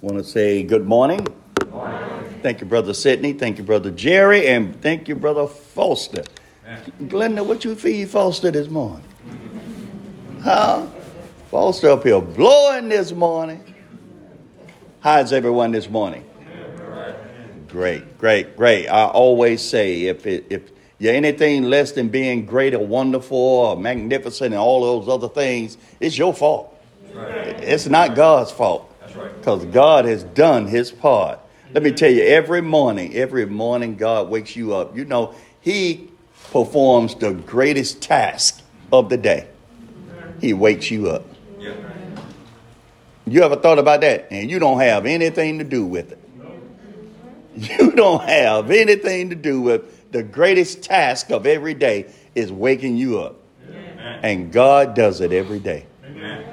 Want to say good morning. good morning. Thank you, Brother Sidney. Thank you, Brother Jerry. And thank you, Brother Foster. Glenda, what you feed Foster this morning? Huh? Foster up here blowing this morning. How's everyone this morning? Great, great, great. I always say if it, if you're anything less than being great or wonderful or magnificent and all those other things, it's your fault. It's not God's fault. Because. God has done his part. Let me tell you, every morning, every morning God wakes you up. You know, he performs the greatest task of the day. He wakes you up. You ever thought about that? And you don't have anything to do with it. You don't have anything to do with the greatest task of every day is waking you up. And God does it every day.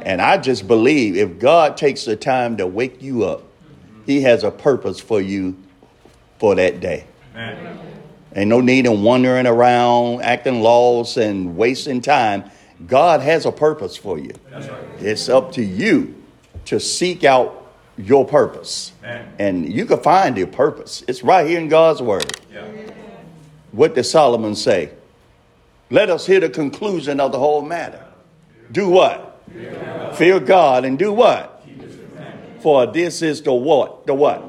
And I just believe if God takes the time to wake you up, He has a purpose for you for that day. Amen. Ain't no need in wandering around, acting lost, and wasting time. God has a purpose for you. Right. It's up to you to seek out your purpose. Amen. And you can find your purpose. It's right here in God's word. Yeah. What did Solomon say? Let us hear the conclusion of the whole matter. Do what? Fear God and do what? For this is the what? The what?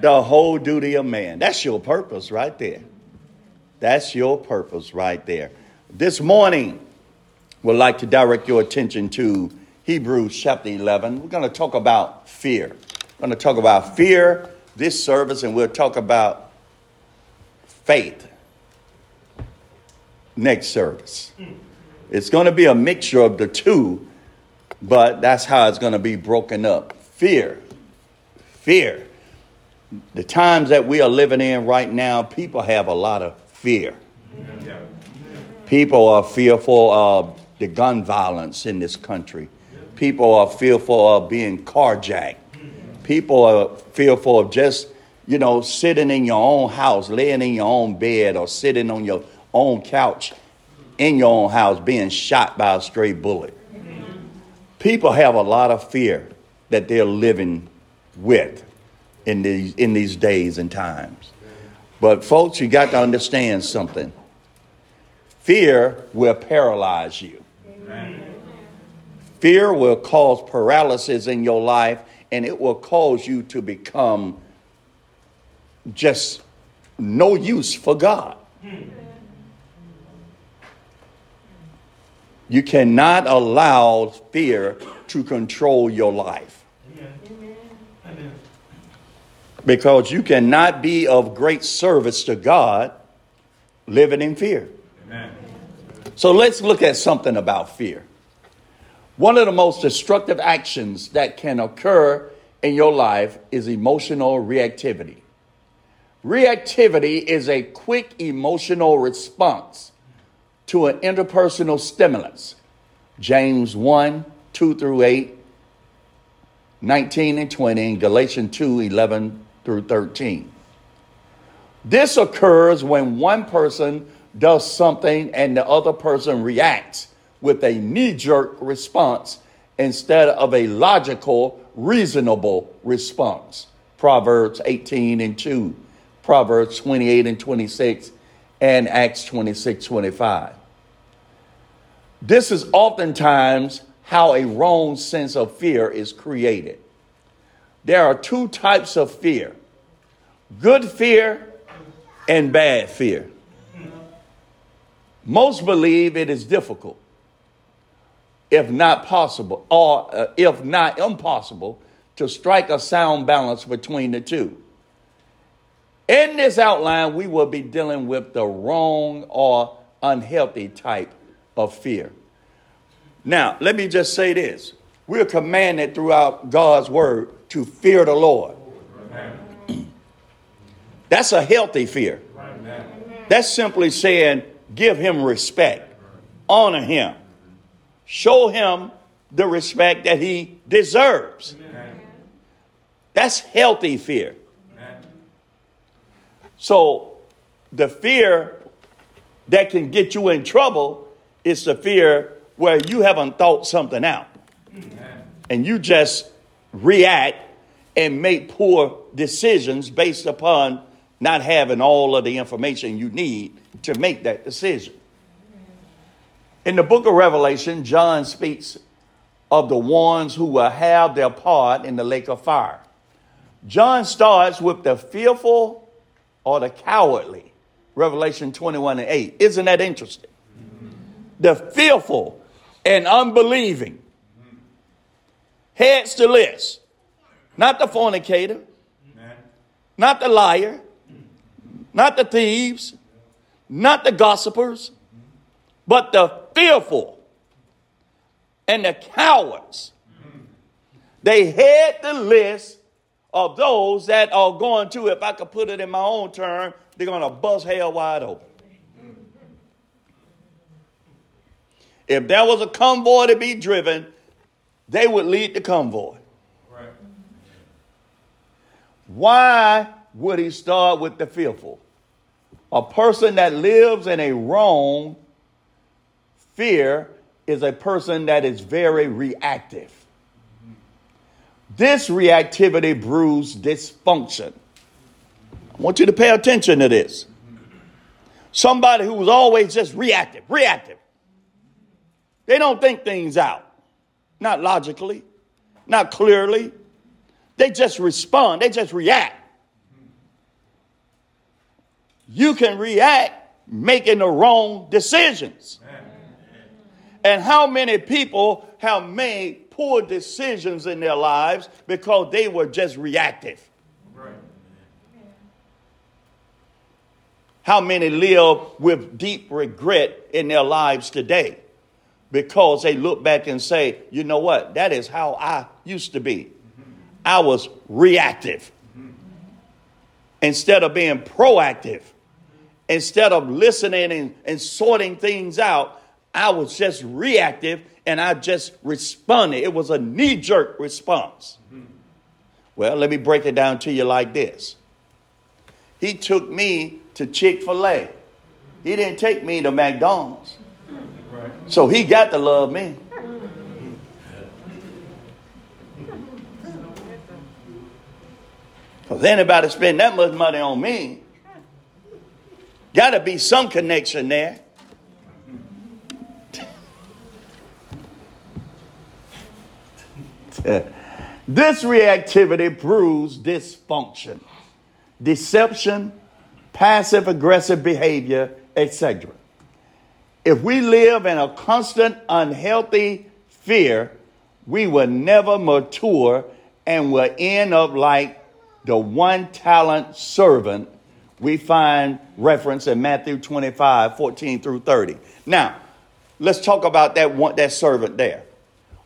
The whole duty of man. That's your purpose right there. That's your purpose right there. This morning, we'd like to direct your attention to Hebrews chapter 11. We're going to talk about fear. We're going to talk about fear this service, and we'll talk about faith next service. It's going to be a mixture of the two, but that's how it's going to be broken up. Fear. Fear. The times that we are living in right now, people have a lot of fear. People are fearful of the gun violence in this country. People are fearful of being carjacked. People are fearful of just, you know, sitting in your own house, laying in your own bed, or sitting on your own couch in your own house being shot by a stray bullet. People have a lot of fear that they're living with in these, in these days and times. But, folks, you got to understand something fear will paralyze you. Fear will cause paralysis in your life and it will cause you to become just no use for God. You cannot allow fear to control your life. Because you cannot be of great service to God living in fear. So let's look at something about fear. One of the most destructive actions that can occur in your life is emotional reactivity. Reactivity is a quick emotional response to an interpersonal stimulus. James 1 2 through 8, 19 and 20, and Galatians 2 11 through 13. This occurs when one person does something and the other person reacts with a knee jerk response instead of a logical, reasonable response. Proverbs 18 and 2, Proverbs 28 and 26, and Acts 26 25. This is oftentimes how a wrong sense of fear is created. There are two types of fear good fear and bad fear. Most believe it is difficult, if not possible, or uh, if not impossible, to strike a sound balance between the two. In this outline, we will be dealing with the wrong or unhealthy type of fear. Now, let me just say this. We're commanded throughout God's word to fear the Lord. That's a healthy fear. That's simply saying, give him respect, honor him, show him the respect that he deserves. That's healthy fear. So, the fear that can get you in trouble is the fear where you haven't thought something out and you just react and make poor decisions based upon not having all of the information you need to make that decision. In the book of Revelation, John speaks of the ones who will have their part in the lake of fire. John starts with the fearful or the cowardly. Revelation 21 and 8. Isn't that interesting? The fearful and unbelieving. Heads to list. Not the fornicator, not the liar, not the thieves, not the gossipers, but the fearful and the cowards. They head the list of those that are going to, if I could put it in my own term, they're going to bust hell wide open. If there was a convoy to be driven, they would lead the convoy. Right. Why would he start with the fearful? A person that lives in a wrong fear is a person that is very reactive. This reactivity brews dysfunction. I want you to pay attention to this. Somebody who was always just reactive, reactive. They don't think things out, not logically, not clearly. They just respond, they just react. You can react making the wrong decisions. And how many people have made poor decisions in their lives because they were just reactive? How many live with deep regret in their lives today because they look back and say, you know what, that is how I used to be. I was reactive instead of being proactive, instead of listening and, and sorting things out. I was just reactive and I just responded. It was a knee jerk response. Well, let me break it down to you like this. He took me to Chick fil A. He didn't take me to McDonald's. So he got to love me. Because anybody spend that much money on me, got to be some connection there. This reactivity proves dysfunction, deception, passive aggressive behavior, etc. If we live in a constant unhealthy fear, we will never mature and will end up like the one talent servant we find reference in Matthew 25, 14 through 30. Now, let's talk about that one, that servant there.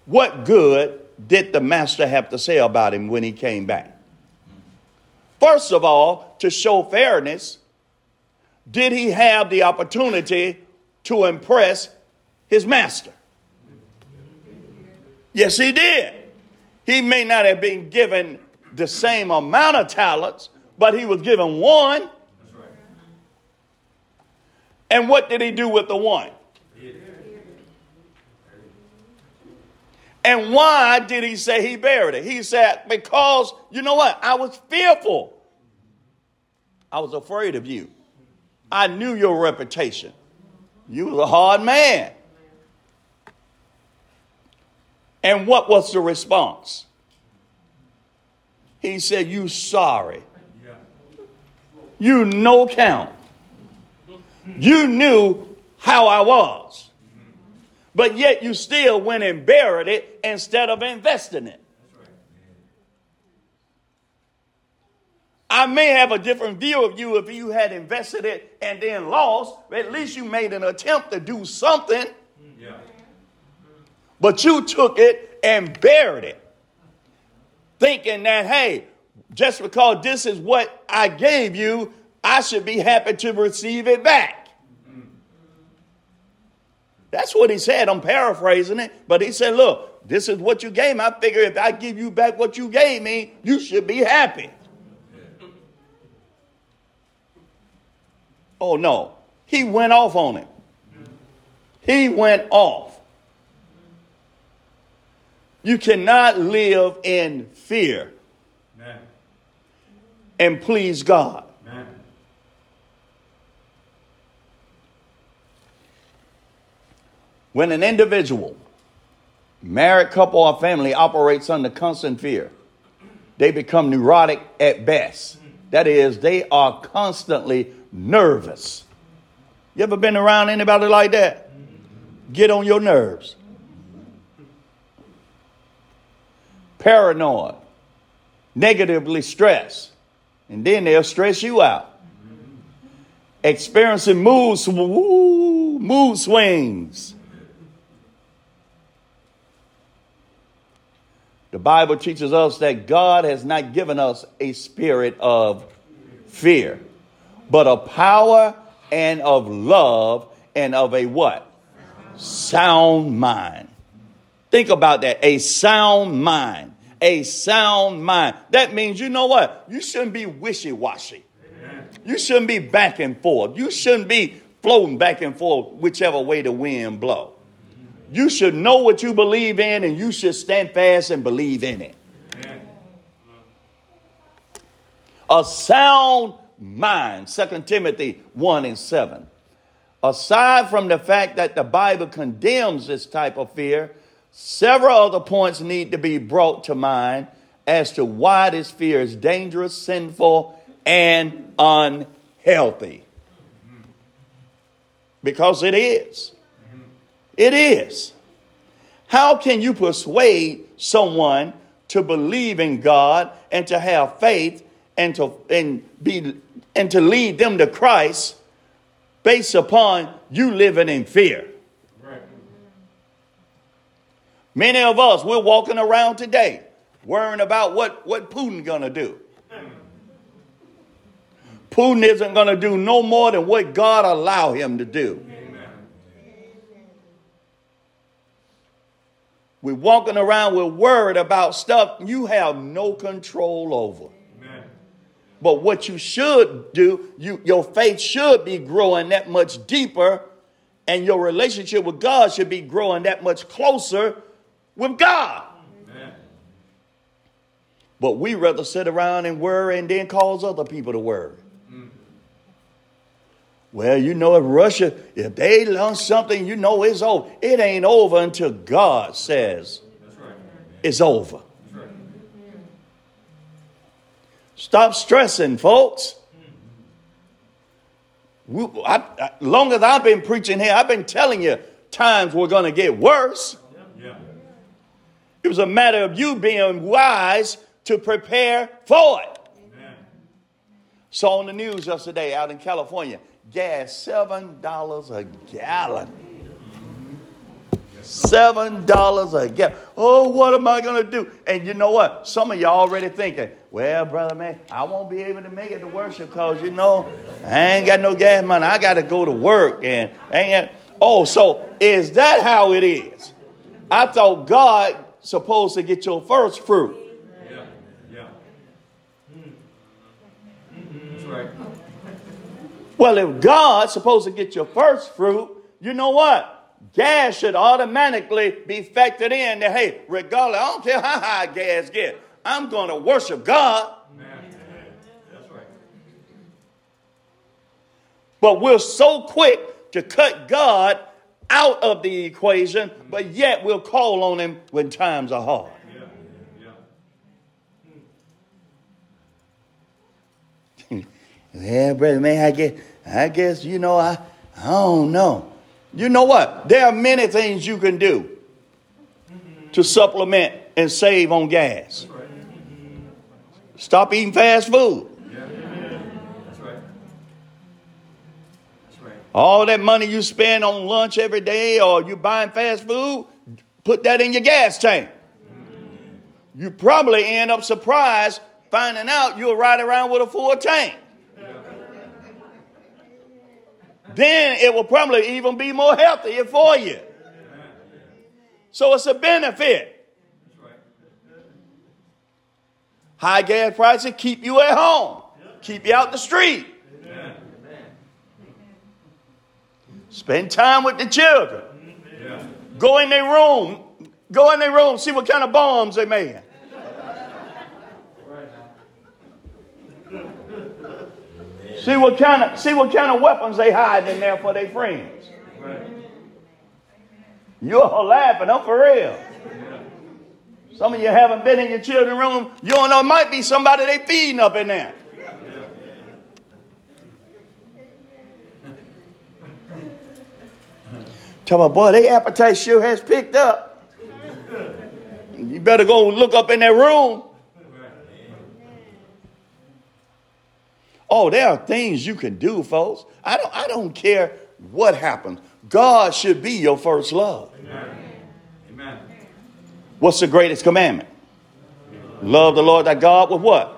What good did the master have to say about him when he came back? First of all, to show fairness, did he have the opportunity to impress his master? Yes, he did. He may not have been given the same amount of talents, but he was given one. And what did he do with the one? And why did he say he buried it? He said, Because, you know what? I was fearful. I was afraid of you. I knew your reputation. You was a hard man. And what was the response? He said, You sorry. You no count. You knew how I was but yet you still went and buried it instead of investing it. I may have a different view of you if you had invested it and then lost. At least you made an attempt to do something. Yeah. But you took it and buried it, thinking that, hey, just because this is what I gave you, I should be happy to receive it back. That's what he said. I'm paraphrasing it. But he said, Look, this is what you gave me. I figure if I give you back what you gave me, you should be happy. Oh, no. He went off on him. He went off. You cannot live in fear and please God. When an individual, married couple, or family operates under constant fear, they become neurotic at best. That is, they are constantly nervous. You ever been around anybody like that? Get on your nerves. Paranoid, negatively stressed, and then they'll stress you out. Experiencing mood, mood swings. The Bible teaches us that God has not given us a spirit of fear, but of power and of love and of a what? Sound mind. Think about that. A sound mind. A sound mind. That means, you know what? You shouldn't be wishy washy. You shouldn't be back and forth. You shouldn't be floating back and forth whichever way the wind blows. You should know what you believe in and you should stand fast and believe in it. A sound mind, 2 Timothy 1 and 7. Aside from the fact that the Bible condemns this type of fear, several other points need to be brought to mind as to why this fear is dangerous, sinful, and unhealthy. Because it is. It is. How can you persuade someone to believe in God and to have faith and to and be and to lead them to Christ based upon you living in fear? Many of us we're walking around today worrying about what what Putin gonna do. Putin isn't gonna do no more than what God allow him to do. We're walking around, we're worried about stuff you have no control over. Amen. But what you should do, you, your faith should be growing that much deeper, and your relationship with God should be growing that much closer with God. Amen. But we rather sit around and worry and then cause other people to worry. Well, you know, if Russia, if they launch something, you know it's over. It ain't over until God says right. it's over. Right. Stop stressing, folks. We, I, I, long as I've been preaching here, I've been telling you times were going to get worse. Yeah. It was a matter of you being wise to prepare for it. Amen. Saw on the news yesterday out in California gas seven dollars a gallon. Seven dollars a gallon. Oh, what am I gonna do? And you know what? Some of y'all already thinking, well, brother man, I won't be able to make it to worship because you know I ain't got no gas money. I got to go to work and ain't. Oh, so is that how it is? I thought God supposed to get your first fruit. Well, if God's supposed to get your first fruit, you know what? Gas should automatically be factored in that, hey, regardless, I don't care how high gas get, I'm going to worship God. That's right. But we're so quick to cut God out of the equation, but yet we'll call on him when times are hard. Yeah, brother, man, I guess, I guess, you know, I, I don't know. You know what? There are many things you can do to supplement and save on gas. Stop eating fast food. All that money you spend on lunch every day or you buying fast food, put that in your gas tank. You probably end up surprised finding out you're riding around with a full tank. Then it will probably even be more healthier for you. So it's a benefit. High gas prices keep you at home, keep you out the street. Spend time with the children. Go in their room. Go in their room, see what kind of bombs they made. See what kind of see what kind of weapons they hide in there for their friends. You're laughing, I'm for real. Some of you haven't been in your children's room. You don't know, it might be somebody they feeding up in there. Tell my boy, their appetite sure has picked up. You better go look up in that room. Oh, there are things you can do, folks. I don't, I don't care what happens. God should be your first love. Amen. Amen. What's the greatest commandment? Love the Lord thy God with what?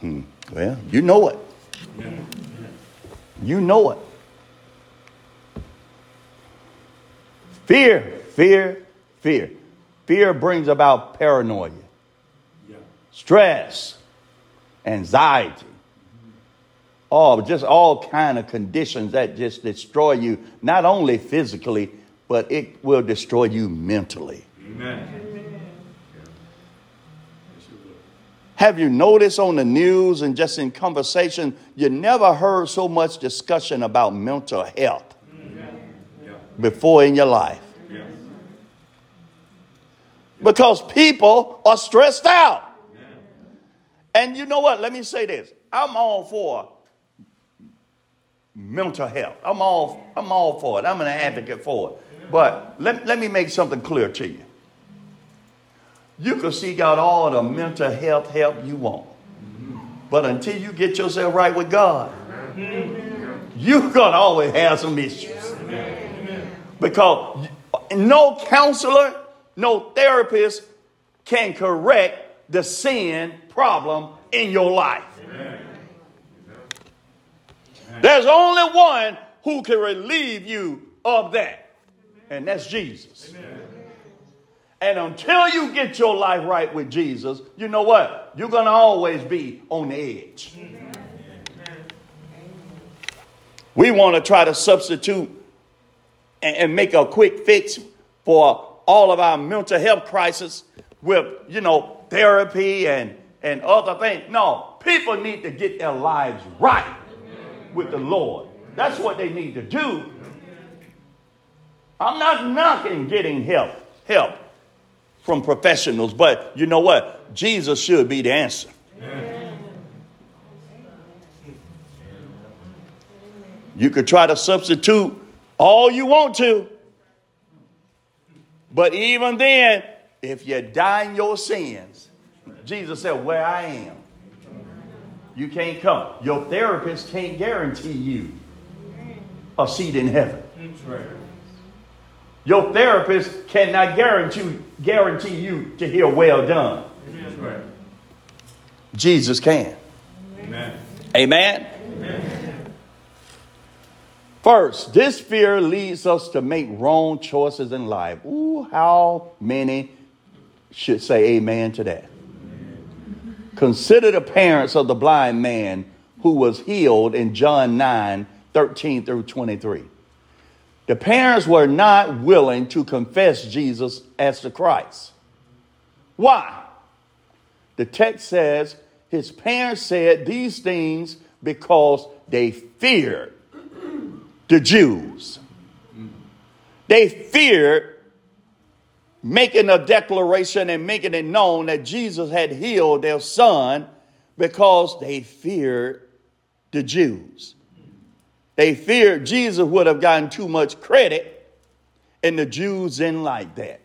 Hmm. Well, you know it. You know it. Fear, fear, fear. Fear brings about paranoia, stress, anxiety. all just all kind of conditions that just destroy you, not only physically, but it will destroy you mentally. Amen. Have you noticed on the news and just in conversation, you never heard so much discussion about mental health before in your life? Because people are stressed out. And you know what? Let me say this. I'm all for mental health. I'm all, I'm all for it. I'm an advocate for it. But let, let me make something clear to you. You can seek out all the mental health help you want. But until you get yourself right with God, you're going to always have some issues. Because no counselor, no therapist can correct the sin problem in your life. There's only one who can relieve you of that, and that's Jesus. And until you get your life right with Jesus, you know what? You're going to always be on the edge. We want to try to substitute and, make a quick fix for all of our mental health crisis with, you know, therapy and, and other things. No, people need to get their lives right with the Lord. That's what they need to do. I'm not knocking getting help. Help from professionals, but you know what? Jesus should be the answer. You could try to substitute all you want to, but even then, if you die in your sins, Jesus said, Where I am, you can't come. Your therapist can't guarantee you a seat in heaven. Your therapist cannot guarantee, guarantee you to hear well done. Jesus can. Amen. Amen. Amen. First, this fear leads us to make wrong choices in life. Ooh, how many should say amen to that? Consider the parents of the blind man who was healed in John 9 13 through 23. The parents were not willing to confess Jesus as the Christ. Why? The text says his parents said these things because they feared the Jews. They feared making a declaration and making it known that Jesus had healed their son because they feared the Jews. They feared Jesus would have gotten too much credit, and the Jews didn't like that.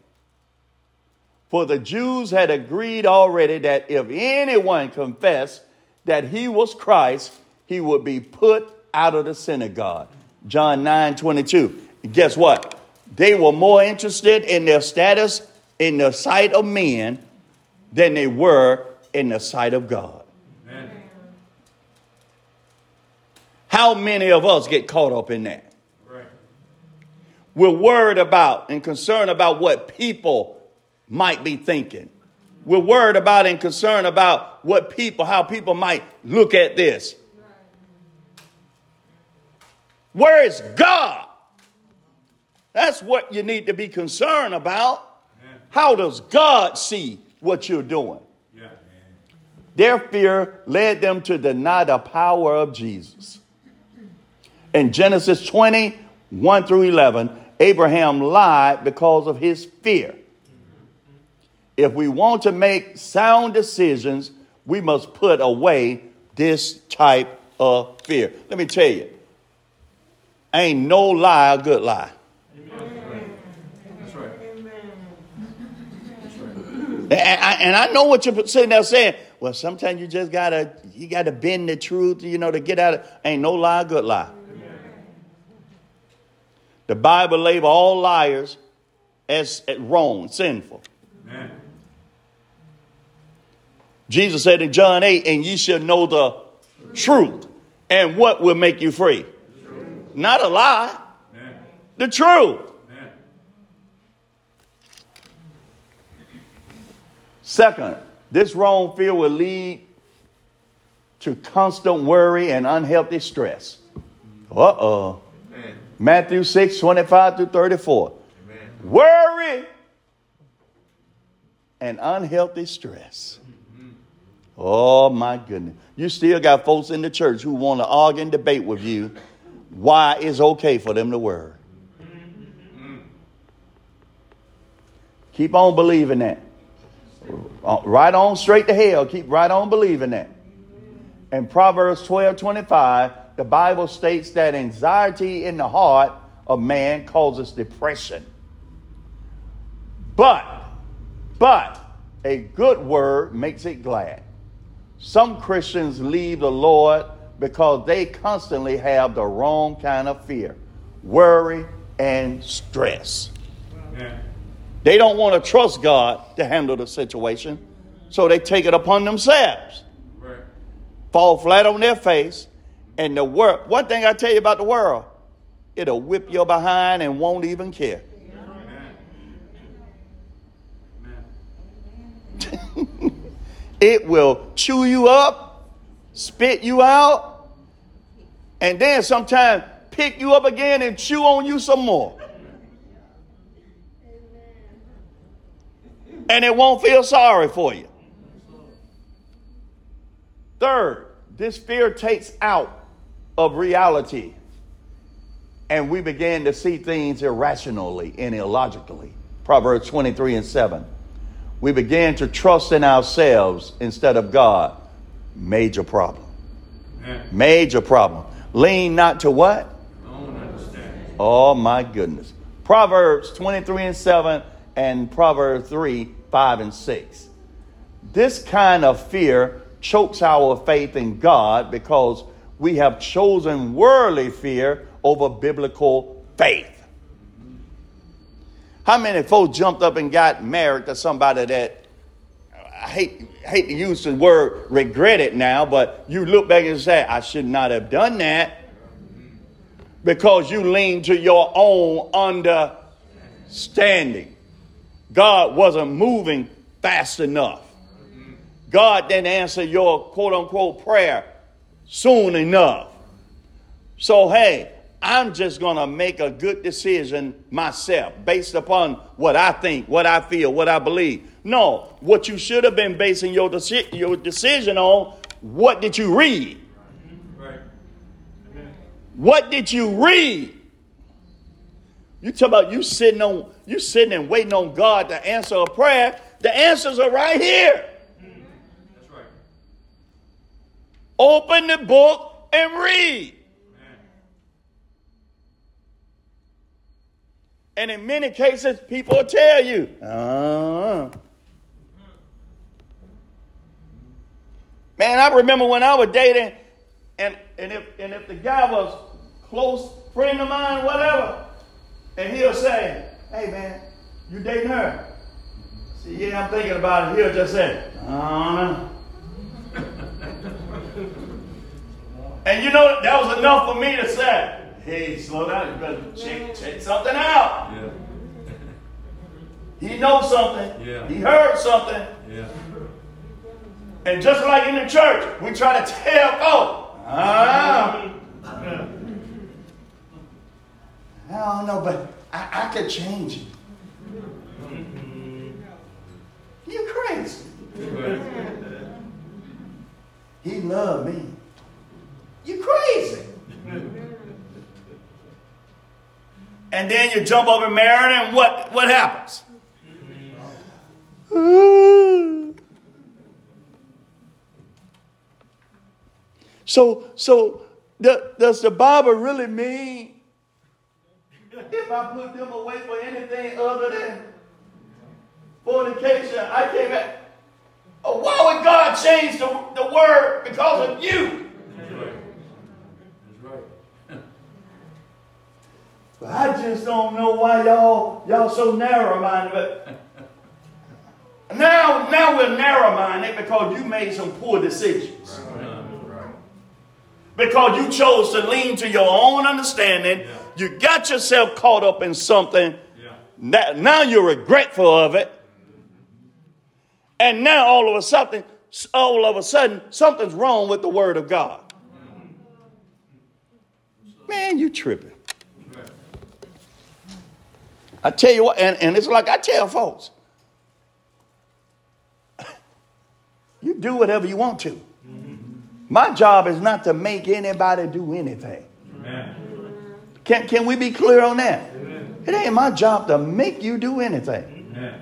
For the Jews had agreed already that if anyone confessed that he was Christ, he would be put out of the synagogue. John 9 22. Guess what? They were more interested in their status in the sight of men than they were in the sight of God. How many of us get caught up in that? We're worried about and concerned about what people might be thinking. We're worried about and concerned about what people, how people might look at this. Where is God? That's what you need to be concerned about. How does God see what you're doing? Yeah. Their fear led them to deny the power of Jesus. In Genesis 20, 1 through 11, Abraham lied because of his fear. If we want to make sound decisions, we must put away this type of fear. Let me tell you, ain't no lie a good lie. That's right. And I, and I know what you're sitting there saying. Well, sometimes you just gotta you gotta bend the truth, you know, to get out of. Ain't no lie, a good lie. The Bible label all liars as wrong, sinful. Amen. Jesus said in John 8, and ye shall know the truth. And what will make you free? Not a lie, Amen. the truth. Second, this wrong fear will lead to constant worry and unhealthy stress. Uh oh. Matthew 6, 25 through 34. Amen. Worry and unhealthy stress. Oh my goodness. You still got folks in the church who want to argue and debate with you why it's okay for them to worry. Keep on believing that. Uh, right on straight to hell. Keep right on believing that. In Proverbs 12 25, the Bible states that anxiety in the heart of man causes depression. But, but, a good word makes it glad. Some Christians leave the Lord because they constantly have the wrong kind of fear, worry, and stress. They don't want to trust God to handle the situation, so they take it upon themselves. Right. Fall flat on their face, and the world. One thing I tell you about the world, it'll whip your behind and won't even care. it will chew you up, spit you out, and then sometimes pick you up again and chew on you some more. And it won't feel sorry for you. Third, this fear takes out of reality. And we began to see things irrationally and illogically. Proverbs 23 and 7 we began to trust in ourselves instead of God. Major problem. Major problem. Lean not to what? Oh my goodness. Proverbs 23 and 7 and Proverbs 3, 5 and 6. This kind of fear chokes our faith in God because we have chosen worldly fear over biblical faith. How many folks jumped up and got married to somebody that I hate hate to use the word regret it now, but you look back and say, I should not have done that because you lean to your own understanding. God wasn't moving fast enough. God didn't answer your quote unquote prayer soon enough. So, hey, I'm just going to make a good decision myself based upon what I think, what I feel, what I believe. No, what you should have been basing your, deci- your decision on, what did you read? Right. What did you read? You talk about you sitting on you sitting and waiting on God to answer a prayer. The answers are right here. That's right. Open the book and read. And in many cases, people will tell you, uh Man, I remember when I was dating, and, and, if, and if the guy was close friend of mine, whatever, and he'll say, hey, man, you dating her? See, yeah, I'm thinking about it. He'll just say, uh And you know, that was enough for me to say, hey, slow down. You better check, check something out. Yeah. he knows something. Yeah. He heard something. Yeah. And just like in the church, we try to tell folks, ah, I Oh, no, but I, I could change it. Mm-hmm. You crazy. He loved me. You crazy. And then you jump over Marin, and what, what happens? so, so does the Bible really mean if I put them away for anything other than fornication, I can't. Have, oh, why would God change the, the word because of you? That's right. That's right. But I just don't know why y'all y'all so narrow-minded. But now, now we're narrow-minded because you made some poor decisions. Right because you chose to lean to your own understanding. Yeah. You got yourself caught up in something. Yeah. Now, now you're regretful of it. And now all of a sudden, all of a sudden, something's wrong with the word of God. Man, you tripping. I tell you what, and, and it's like I tell folks, you do whatever you want to. My job is not to make anybody do anything. Amen. Can, can we be clear on that? Amen. It ain't my job to make you do anything. Amen.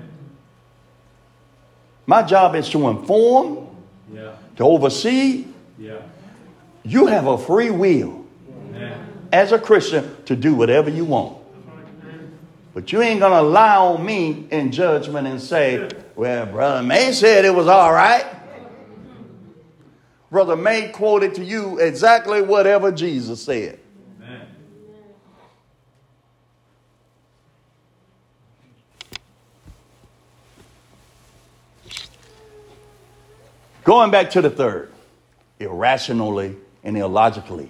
My job is to inform, yeah. to oversee. Yeah. You have a free will as a Christian to do whatever you want. But you ain't going to lie on me in judgment and say, well, Brother May said it was all right. Brother May quoted to you exactly whatever Jesus said. Amen. Going back to the third, irrationally and illogically,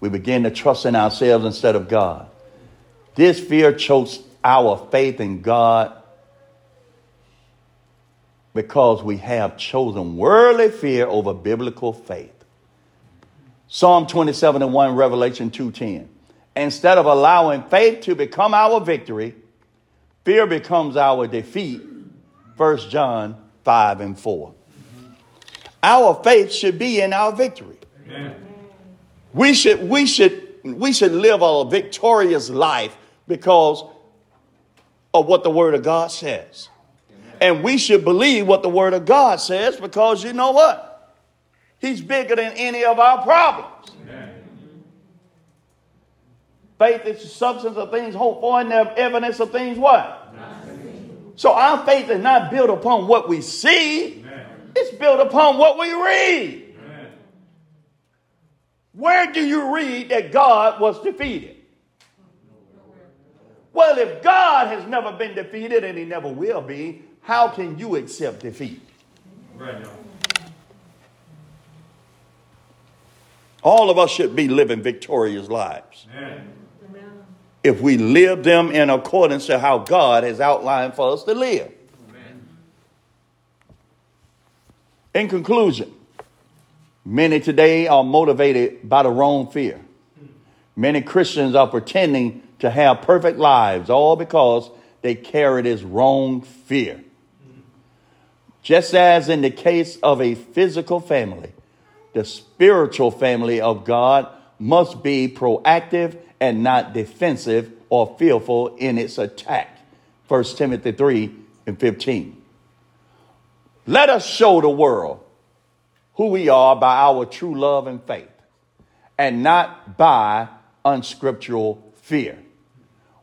we begin to trust in ourselves instead of God. This fear chokes our faith in God because we have chosen worldly fear over biblical faith. Psalm 27 and 1, Revelation 2:10. Instead of allowing faith to become our victory, fear becomes our defeat. 1 John 5 and 4. Our faith should be in our victory. Amen. We should, we should, we should live a victorious life because of what the Word of God says. And we should believe what the Word of God says because you know what? He's bigger than any of our problems. Amen. Faith is the substance of things hoped for and the evidence of things what? So our faith is not built upon what we see, Amen. It's built upon what we read. Amen. Where do you read that God was defeated? Well, if God has never been defeated and he never will be, how can you accept defeat? Right now. All of us should be living victorious lives. Amen. If we live them in accordance to how God has outlined for us to live. Amen. In conclusion, many today are motivated by the wrong fear. Many Christians are pretending to have perfect lives, all because they carry this wrong fear. Just as in the case of a physical family, the spiritual family of God must be proactive and not defensive or fearful in its attack. 1 Timothy 3 and 15. Let us show the world who we are by our true love and faith, and not by unscriptural fear.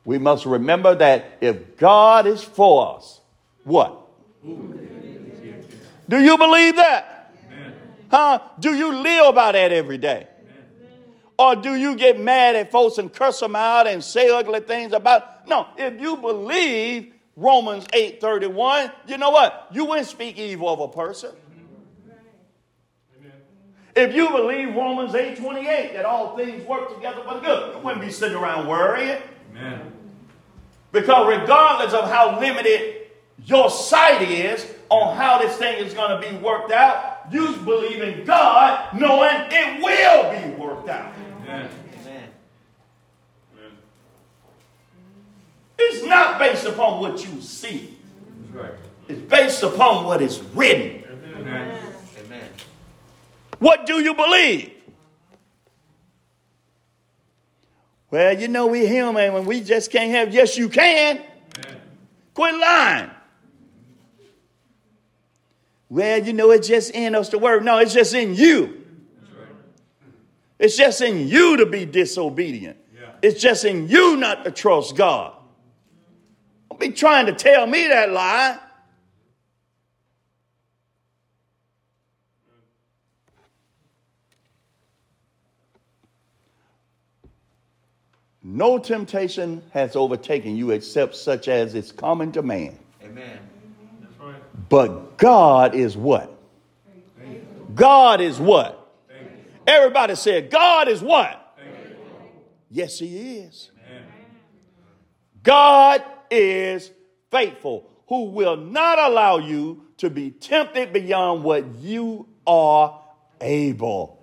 We must remember that if God is for us, what? Do you believe that? Huh? Do you live by that every day? Or do you get mad at folks and curse them out and say ugly things about? No, if you believe Romans 8 31, you know what? You wouldn't speak evil of a person. If you believe Romans 8 28, that all things work together for the good, you wouldn't be sitting around worrying. Amen. Because regardless of how limited your sight is, on how this thing is going to be worked out. You believe in God knowing it will be worked out. Amen. It's not based upon what you see. Right. It's based upon what is written. Amen. Amen. What do you believe? Well, you know, we human when we just can't have, yes, you can. Quit lying. Well, you know, it's just in us to work. No, it's just in you. It's just in you to be disobedient. It's just in you not to trust God. Be trying to tell me that lie. No temptation has overtaken you except such as is common to man. Amen. That's right. But God is what? God is what? Everybody said, God is what? Yes, He is. God is faithful, who will not allow you to be tempted beyond what you are able.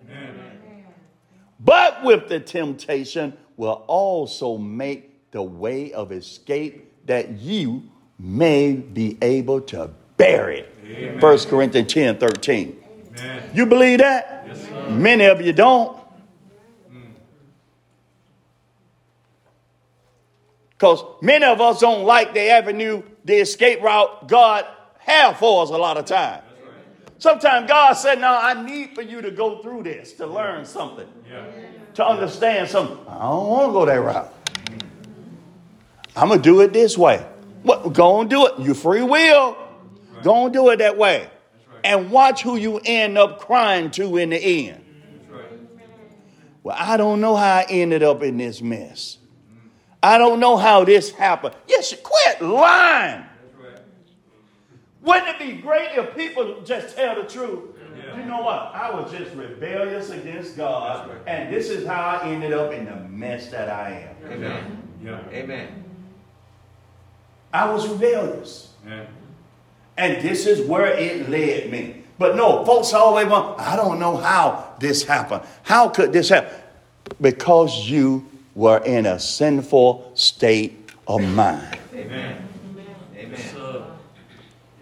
But with the temptation will also make the way of escape that you may be able to bear it. 1 Corinthians 10 13. Amen. You believe that? Yes. Many of you don't. Because many of us don't like the avenue, the escape route God have for us a lot of time. Sometimes God said, No, I need for you to go through this to learn something, to understand something. I don't want to go that route. I'm going to do it this way. What? Go and do it. You free will. Go and do it that way. And watch who you end up crying to in the end. Well, I don't know how I ended up in this mess. I don't know how this happened. Yes, quit lying. Right. Wouldn't it be great if people just tell the truth? Yeah. You know what? I was just rebellious against God, and this is how I ended up in the mess that I am. Amen. Yeah. Amen. I was rebellious, Amen. and this is where it led me. But no, folks always want, I don't know how this happened. How could this happen? Because you were in a sinful state of mind. Amen. Yes, Amen. sir.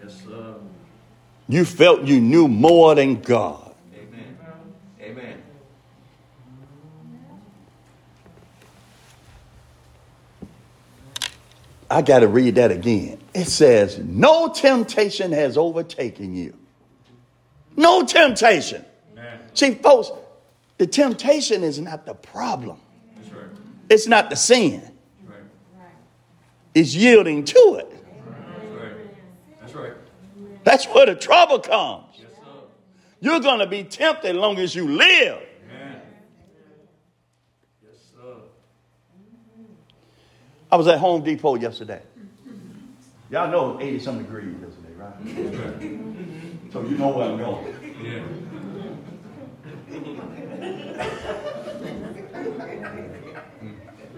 Yes, sir. You felt you knew more than God. Amen. Amen. I got to read that again. It says, No temptation has overtaken you. No temptation. Amen. See, folks, the temptation is not the problem. It's not the sin, right. it's yielding to it. That's right. That's right. That's where the trouble comes. Yes, sir. You're going to be tempted as long as you live. Amen. Yes, sir. I was at Home Depot yesterday. Y'all know it was 80 some degrees yesterday, right. So you know where I'm going. Yeah.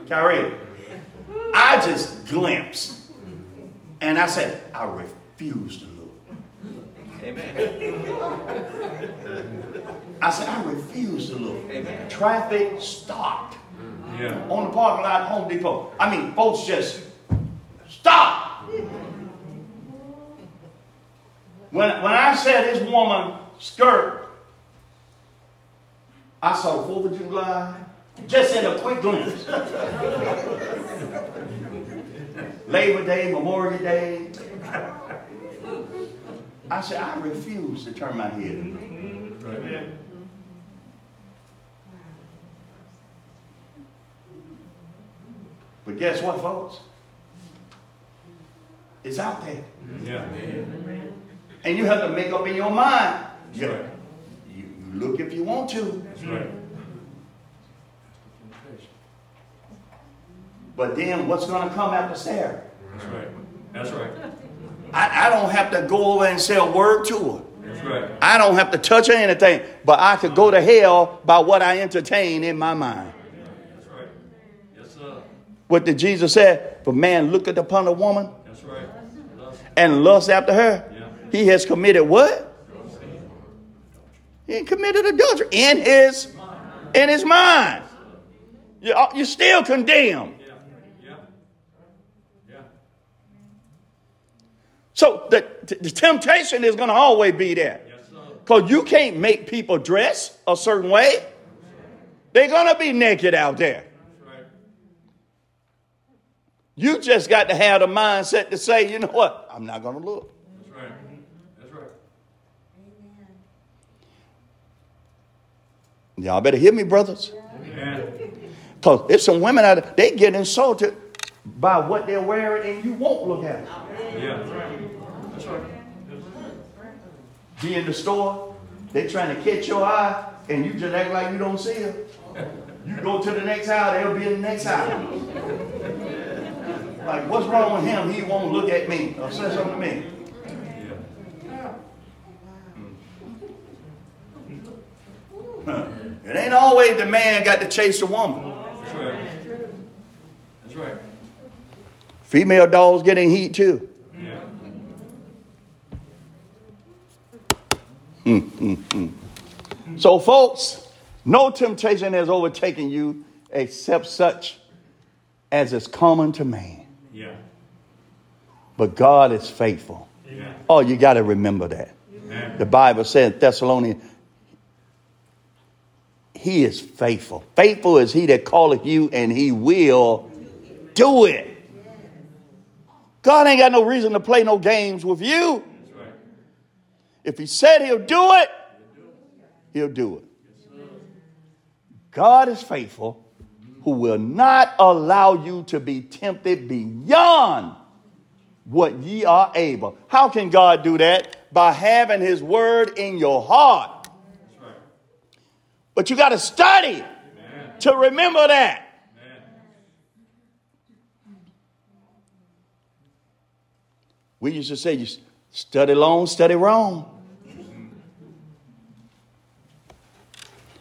Kyrie, I just glimpsed. And I said, I refuse to look. Amen. I said, I refuse to look. Amen. Traffic stopped Yeah. on the parking lot Home Depot. I mean, folks just stop. When, when I said this woman skirt, I saw the 4th of July just in a quick glimpse. Labor Day, Memorial Day. I said, I refuse to turn my head. But guess what, folks? It's out there. Yeah. And you have to make up in your mind. Yeah. right. You, you look if you want to, That's right. But then what's going to come after Sarah? That's right. That's right. I, I don't have to go over and say a word to her. That's right. I don't have to touch her anything, but I could go to hell by what I entertain in my mind. That's right. Yes, sir. What did Jesus say? For man looketh upon a woman That's right. Lust. and lust after her, Yeah. he has committed what? He committed adultery in his in his mind. You- uh, You're still condemned. Yeah. Yeah. Yeah. So the, the temptation is going to always be there. Because you can't make people dress a certain way. They're going to be naked out there. You just got to have the mindset to say, you know what? I'm not going to look. That's right. That's right. Amen. Y'all better hear me, brothers. Because there's some women out there, they get insulted by what they're wearing and you won't look at them. Yeah. That's right. Be in the store, they're trying to catch your eye and you just act like you don't see them. You go to the next aisle, they'll be in the next aisle. Like, what's wrong with him? He won't look at me or say something to me. It ain't always the man got to chase the woman. That's right. That's right. Female dogs get in heat too. Yeah. So, folks, no temptation has overtaken you except such as is common to man. Yeah. But God is faithful. Amen. Oh, you got to remember that. Amen. The Bible says, Thessalonians, He is faithful. Faithful is He that calleth you, and He will do it. God ain't got no reason to play no games with you. If He said He'll do it, He'll do it. God is faithful, who will not allow you to be tempted beyond what ye are able. How can God do that? By having His word in your heart. But you got to study Amen. to remember that. Amen. We used to say, you study long, study wrong.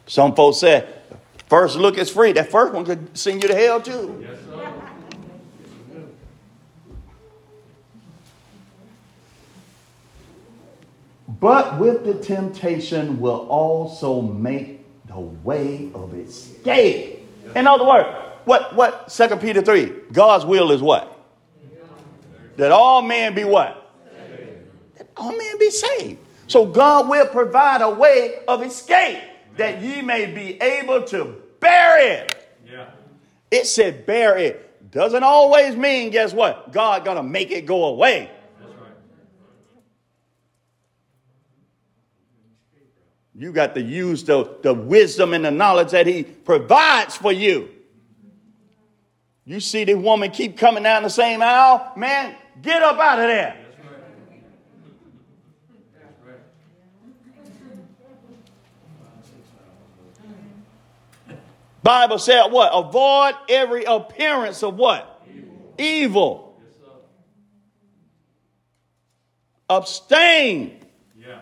Some folks said, first look is free. That first one could send you to hell too. Yes. But with the temptation will also make the way of escape. In other words, what what Second Peter 3? God's will is what? That all men be what? That all men be saved. So God will provide a way of escape that ye may be able to bear it. Yeah. It said bear it. Doesn't always mean, guess what? God gonna make it go away. That's right. You got to use the, the wisdom and the knowledge that he provides for you. You see the woman keep coming down the same aisle, man, get up out of there. That's right. That's right. Bible said what? Avoid every appearance of what? Evil. Yes. Abstain. Yeah.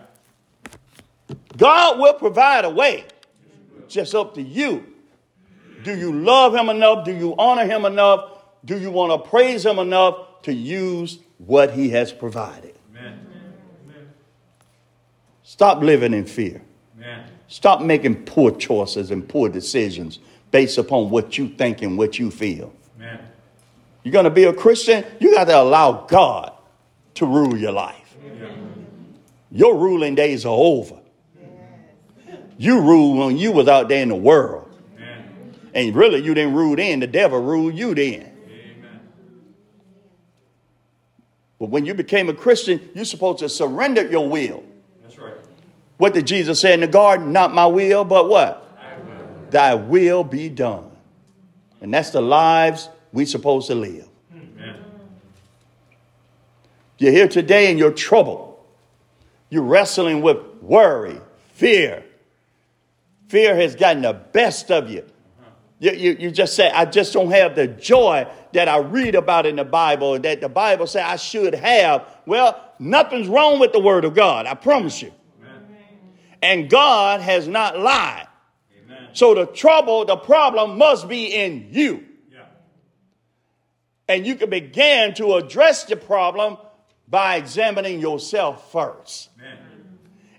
God will provide a way. Just up to you. Do you love him enough? Do you honor him enough? Do you want to praise him enough to use what he has provided? Amen. Amen. Stop living in fear. Amen. Stop making poor choices and poor decisions based upon what you think and what you feel. Amen. You're going to be a Christian, you got to allow God to rule your life. Yeah. Your ruling days are over. You ruled when you was out there in the world. Amen. And really, you didn't rule then. The devil ruled you then. Amen. But when you became a Christian, you're supposed to surrender your will. That's right. What did Jesus say in the garden? Not my will, but what? Thy will be done. And that's the lives we're supposed to live. Amen. You're here today and you're troubled. You're wrestling with worry, fear. Fear has gotten the best of you. You, you, you just say, I just don't have the joy that I read about in the Bible, and that the Bible says I should have. Well, nothing's wrong with the Word of God, I promise you. Amen. And God has not lied. So the trouble, the problem must be in you. Yeah. And you can begin to address the problem by examining yourself first Amen.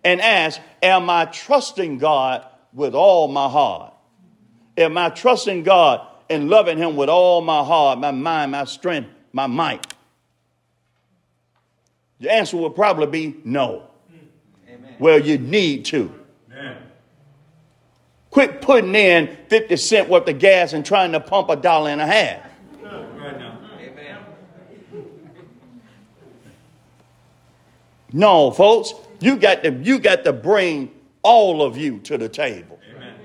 and ask, Am I trusting God with all my heart? Am I trusting God and loving Him with all my heart, my mind, my strength, my might? The answer will probably be no. Amen. where you need to. Amen. Quit putting in 50 cent worth of gas and trying to pump a dollar and a half. Right now. Amen. No, folks, you got to you got to bring all of you to the table. Amen.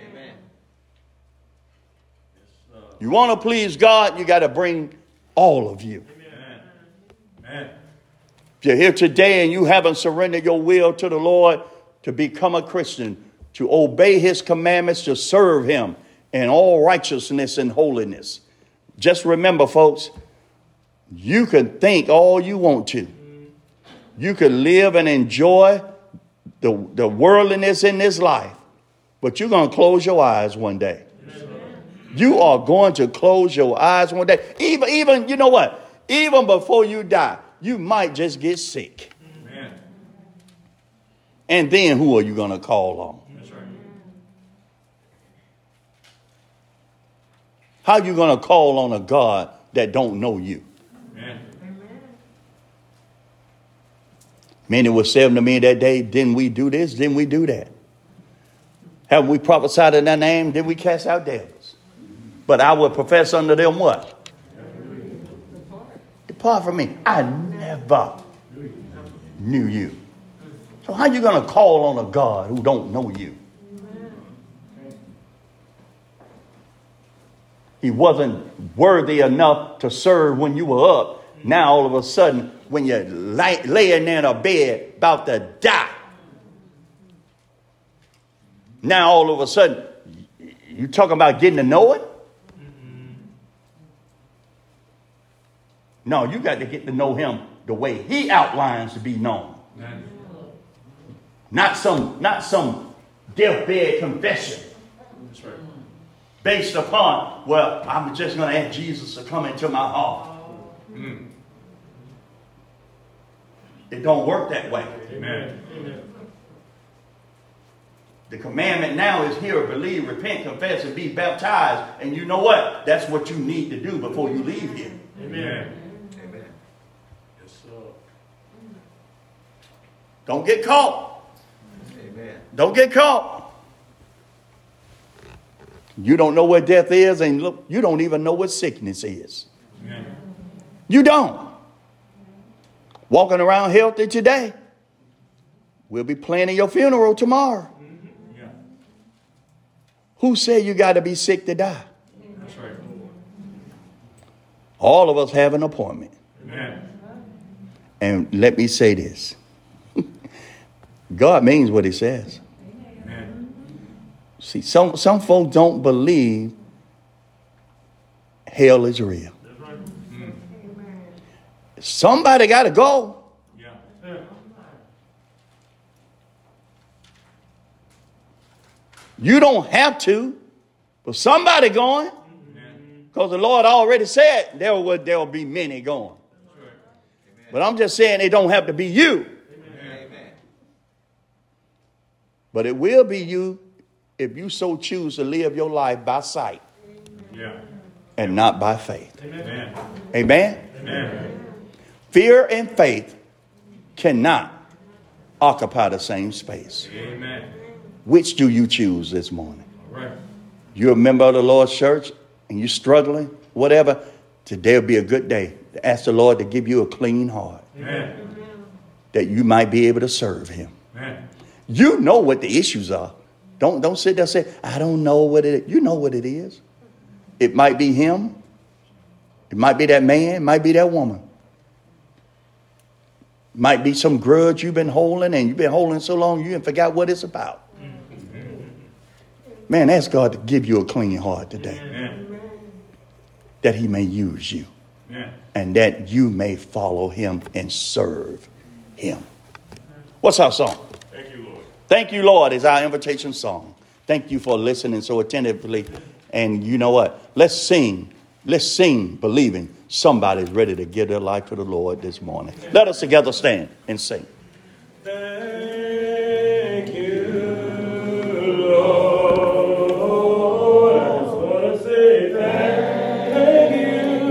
You want to please God, you got to bring all of you. Amen. If you're here today and you haven't surrendered your will to the Lord to become a Christian, to obey his commandments, to serve him in all righteousness and holiness, just remember, folks, you can think all you want to. You can live and enjoy the, the worldliness in this life, but you're going to close your eyes one day. You are going to close your eyes one day. Even, even, you know what? Even before you die, you might just get sick. Amen. And then who are you going to call on? That's right. How you going to call on a God that don't know you? Amen. Many were saying to me that day, didn't we do this? Didn't we do that? Have we prophesied in that name? Did we cast out devils? But I would profess unto them what? Depart from me. I never knew you. So how you going to call on a God who don't know you? He wasn't worthy enough to serve when you were up. Now all of a sudden, when you're lay, laying there in a bed about to die, now all of a sudden, you talking about getting to know it? No, you got to get to know him the way he outlines to be known. Not some, not some deathbed confession. Based upon, well, I'm just going to ask Jesus to come into my heart. Mm. It don't work that way. Amen. The commandment now is hear, believe, repent, confess, and be baptized. And you know what? That's what you need to do before you leave here. Amen. Amen. Yes, sir. Don't get caught. Amen. Don't get caught. You don't know what death is, and look, you don't even know what sickness is. Amen. You don't. Walking around healthy today. We'll be planning your funeral tomorrow. Yeah. Who said you got to be sick to die? That's right. All of us have an appointment. Amen. And let me say this God means what he says. See, some, some folks don't believe hell is real. Somebody got to go. Yeah. Yeah. You don't have to, but somebody going. Because the Lord already said there will, there will be many going. Right. But I'm just saying it don't have to be you. Amen. But it will be you if you so choose to live your life by sight Yeah. and not by faith. Amen. Amen? Amen. Fear and faith cannot occupy the same space. Amen. Which do you choose this morning? All right. You're a member of the Lord's church and you're struggling, whatever, today will be a good day to ask the Lord to give you a clean heart Amen. that you might be able to serve Him. Amen. You know what the issues are. Don't, don't sit there and say, I don't know what it is. You know what it is. It might be him. It might be that man. It might be that woman. It Might be some grudge you've been holding and you've been holding so long you even forgot what it's about. Man, ask God to give you a clean heart today Amen. that he may use you Amen. and that you may follow him and serve him. What's our song? Thank you, Lord. Is our invitation song. Thank you for listening so attentively. And you know what? Let's sing. Let's sing, believing somebody's ready to give their life to the Lord this morning. Let us together stand and sing.